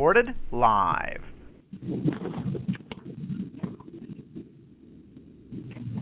Recorded live.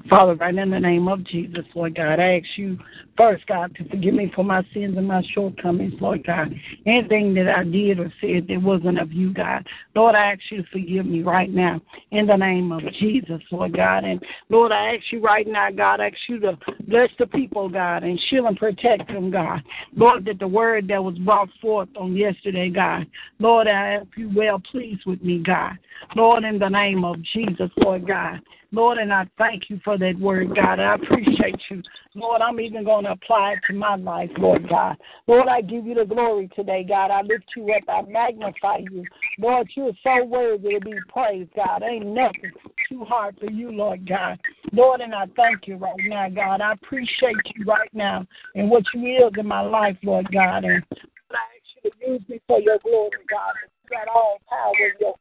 Father, right in the name of Jesus, Lord God, I ask you first, God, to forgive me for my sins and my shortcomings, Lord God. Anything that I did or said that wasn't of you, God. Lord, I ask you to forgive me right now in the name of Jesus, Lord God. And Lord, I ask you right now, God, I ask you to bless the people, God, and shield and protect them, God. Lord, that the word that was brought forth on yesterday, God. Lord, I ask you well pleased with me, God. Lord, in the name of Jesus, Lord God. Lord, and I thank you for that word, God. I appreciate you. Lord, I'm even going to apply it to my life, Lord God. Lord, I give you the glory today, God. I lift you up. I magnify you. Lord, you're so worthy to be praised, God. Ain't nothing too hard for you, Lord God. Lord, and I thank you right now, God. I appreciate you right now and what you is in my life, Lord God. And I ask you to use me for your glory, God. You got all power in your.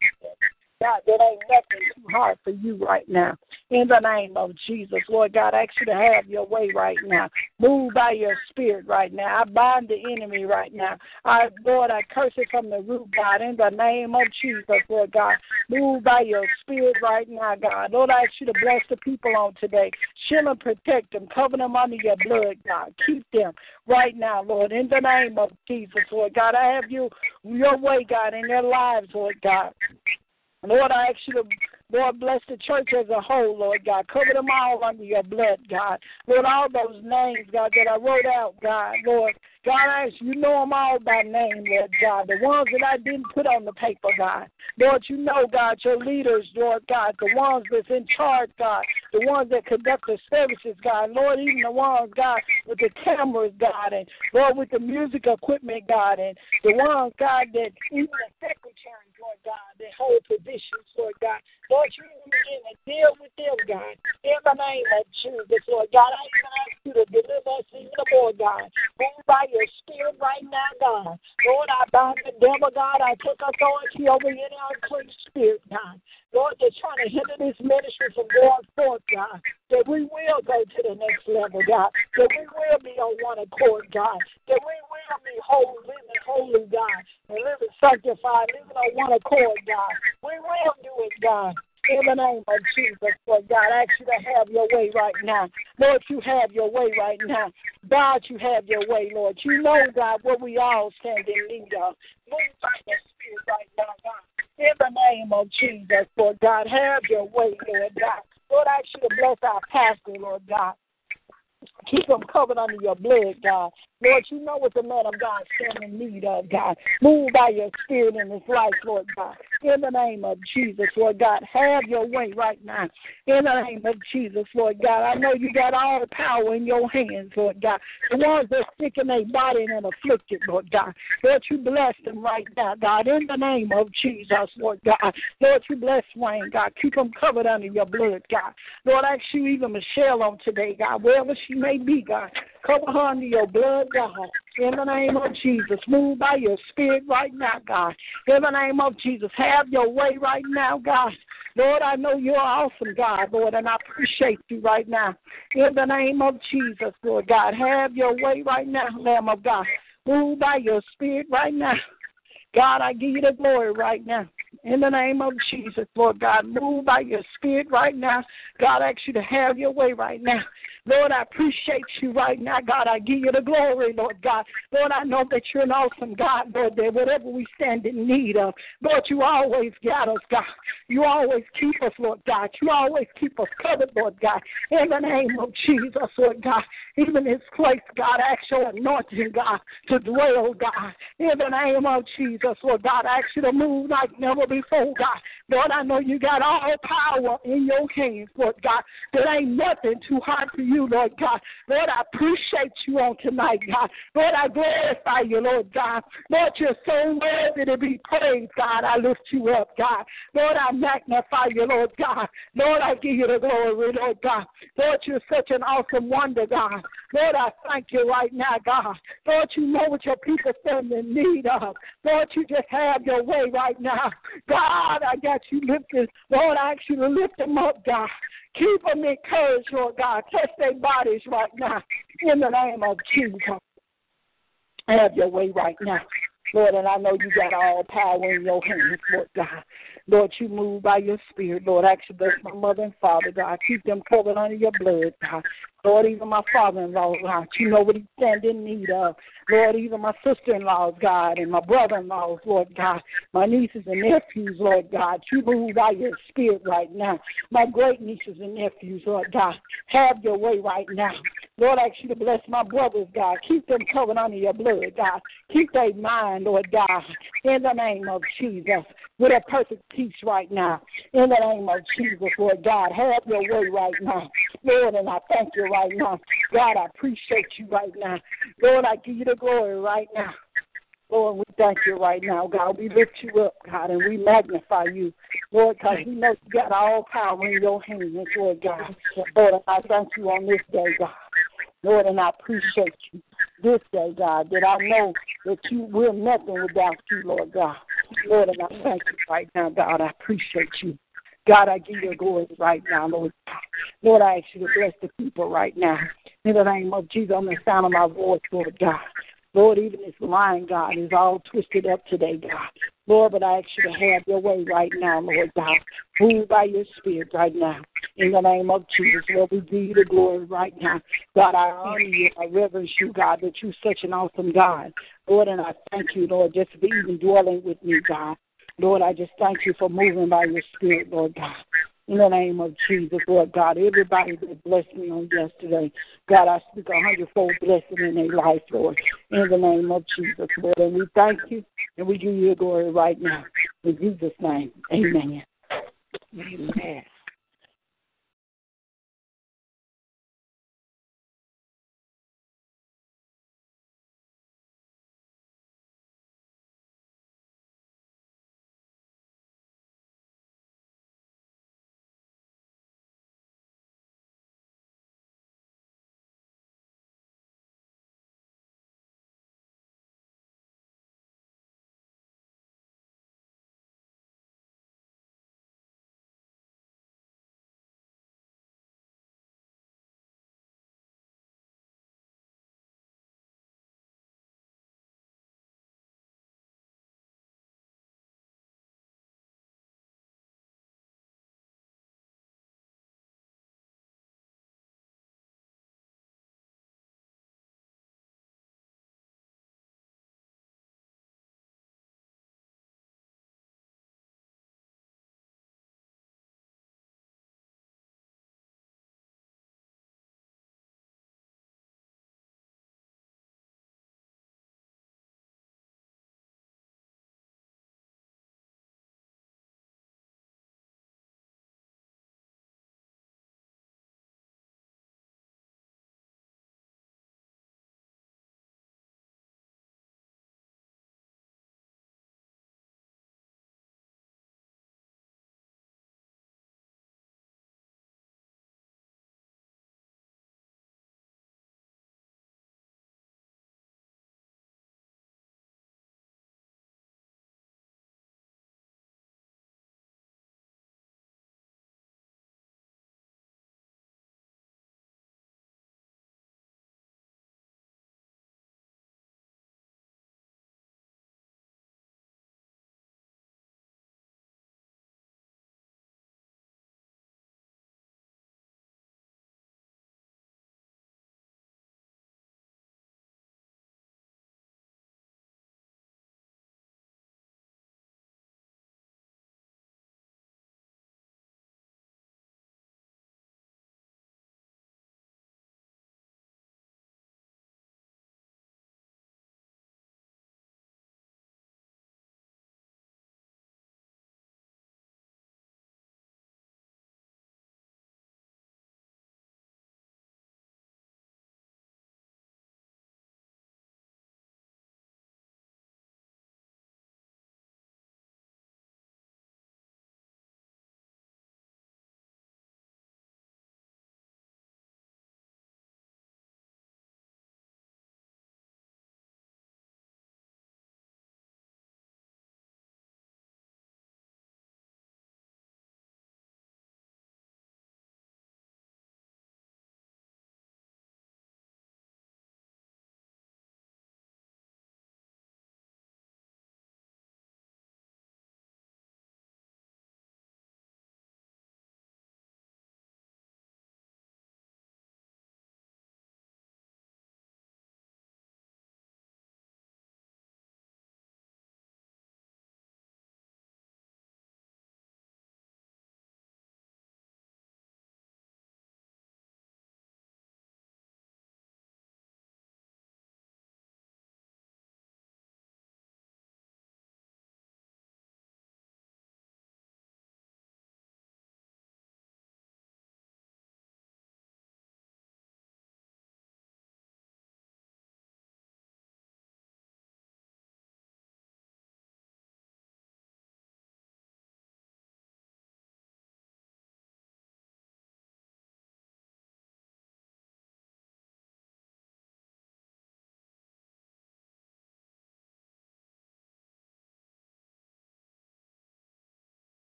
God, there ain't nothing too hard for you right now. In the name of Jesus, Lord God, I ask you to have your way right now. Move by your spirit right now. I bind the enemy right now. I, Lord, I curse it from the root, God, in the name of Jesus, Lord God. Move by your spirit right now, God. Lord, I ask you to bless the people on today. Shield and protect them. Cover them under your blood, God. Keep them right now, Lord, in the name of Jesus, Lord God. I have you your way, God, in their lives, Lord God. Lord, I ask you to, Lord, bless the church as a whole, Lord God. Cover them all under your blood, God. Lord, all those names, God, that I wrote out, God, Lord. God, I ask you know them all by name, Lord God. The ones that I didn't put on the paper, God. Lord, you know, God, your leaders, Lord God. The ones that's in charge, God. The ones that conduct the services, God. Lord, even the ones, God, with the cameras, God. And Lord, with the music equipment, God. And the ones, God, that even the secretaries, That hold positions, Lord God. Lord, you begin to deal with them, God. In the name of Jesus, Lord God, I ask you to deliver us even more, God. Move by your spirit right now, God. Lord, I bind the devil, God. I take authority over any unclean spirit, God. Lord, they're trying to hinder this ministry from going forth, God. That we will go to the next level, God. That we will be on one accord, God. That we will be holy, living holy, God. And living sanctified, living on one accord, God. We will do it, God. In the name of Jesus, Lord God, I ask you to have your way right now. Lord, you have your way right now. God, you have your way, Lord. You know, God, what we all stand in need of. Move by your spirit right now, God. In the name of Jesus, Lord God, have your way, Lord God. Lord, I ask you to bless our pastor, Lord God. Keep them covered under your blood, God. Lord, you know what the man of God stand in need of, God. Move by your spirit in his life, Lord God. In the name of Jesus, Lord God, have your way right now. In the name of Jesus, Lord God, I know you got all the power in your hands, Lord God. The ones that sick in their body and afflicted, Lord God. Lord, you bless them right now, God. In the name of Jesus, Lord God. Lord, you bless Wayne, God. Keep them covered under your blood, God. Lord, I ask you even Michelle on today, God, wherever she may be, God. Cover her under your blood, God. In the name of Jesus, move by your spirit right now, God. In the name of Jesus, have your way right now, God. Lord, I know you're awesome, God, Lord, and I appreciate you right now. In the name of Jesus, Lord God, have your way right now, Lamb of God. Move by your spirit right now. God, I give you the glory right now. In the name of Jesus, Lord God, move by your spirit right now. God, I ask you to have your way right now. Lord, I appreciate you right now, God. I give you the glory, Lord God. Lord, I know that you're an awesome God, Lord, that whatever we stand in need of, Lord, you always got us, God. You always keep us, Lord God. You always keep us covered, Lord God. In the name of Jesus, Lord God. Even this place, God, I ask your anointing, God, to dwell, God. In the name of Jesus, Lord God, ask you to move like never before, God. Lord, I know you got all power in your hands, Lord God. There ain't nothing too hard for you you, Lord God. Lord, I appreciate you on tonight, God. Lord, I glorify you, Lord God. Lord, you're so worthy to be praised, God. I lift you up, God. Lord, I magnify you, Lord God. Lord, I give you the glory, Lord God. Lord, you're such an awesome wonder, God. Lord, I thank you right now, God. Lord, you know what your people stand in need of. Lord, you just have your way right now. God, I got you lifted. Lord, I ask you to lift them up, God. Keep them encouraged, Lord God. Touch their bodies right now in the name of Jesus. Have your way right now. Lord, and I know you got all power in your hands, Lord God. Lord, you move by your spirit, Lord. Actually, bless my mother and father, God. Keep them covered under your blood, God. Lord, even my father in law, God, you know what he's standing in need of. Lord, even my sister in laws, God, and my brother in laws, Lord God, my nieces and nephews, Lord God, you move by your spirit right now. My great nieces and nephews, Lord God, have your way right now. Lord, I ask you to bless my brothers, God. Keep them covered under your blood, God. Keep their mind, Lord God, in the name of Jesus, with a perfect peace right now. In the name of Jesus, Lord God, have your way right now. Lord, and I thank you right now. God, I appreciate you right now. Lord, I give you the glory right now. Lord, we thank you right now, God. We lift you up, God, and we magnify you, Lord, because we know you got all power in your hands, Lord God. Lord, I thank you on this day, God. Lord, and I appreciate you this day, God, that I know that you will nothing without you, Lord God. Lord, and I thank you right now, God. I appreciate you. God, I give you glory right now, Lord. Lord, I ask you to bless the people right now. In the name of Jesus, on the sound of my voice, Lord God. Lord, even this line, God, is all twisted up today, God. Lord, but I ask you to have your way right now, Lord God. Move by your spirit right now. In the name of Jesus, Lord, we give you the glory right now. God, I honor you. I reverence you, God, that you're such an awesome God. Lord, and I thank you, Lord, just for even dwelling with me, God. Lord, I just thank you for moving by your spirit, Lord God. In the name of Jesus, Lord God, everybody that blessed me on yesterday, God, I speak a hundredfold blessing in their life, Lord. In the name of Jesus, Lord. And we thank you and we give you glory right now. In Jesus' name, amen. Amen.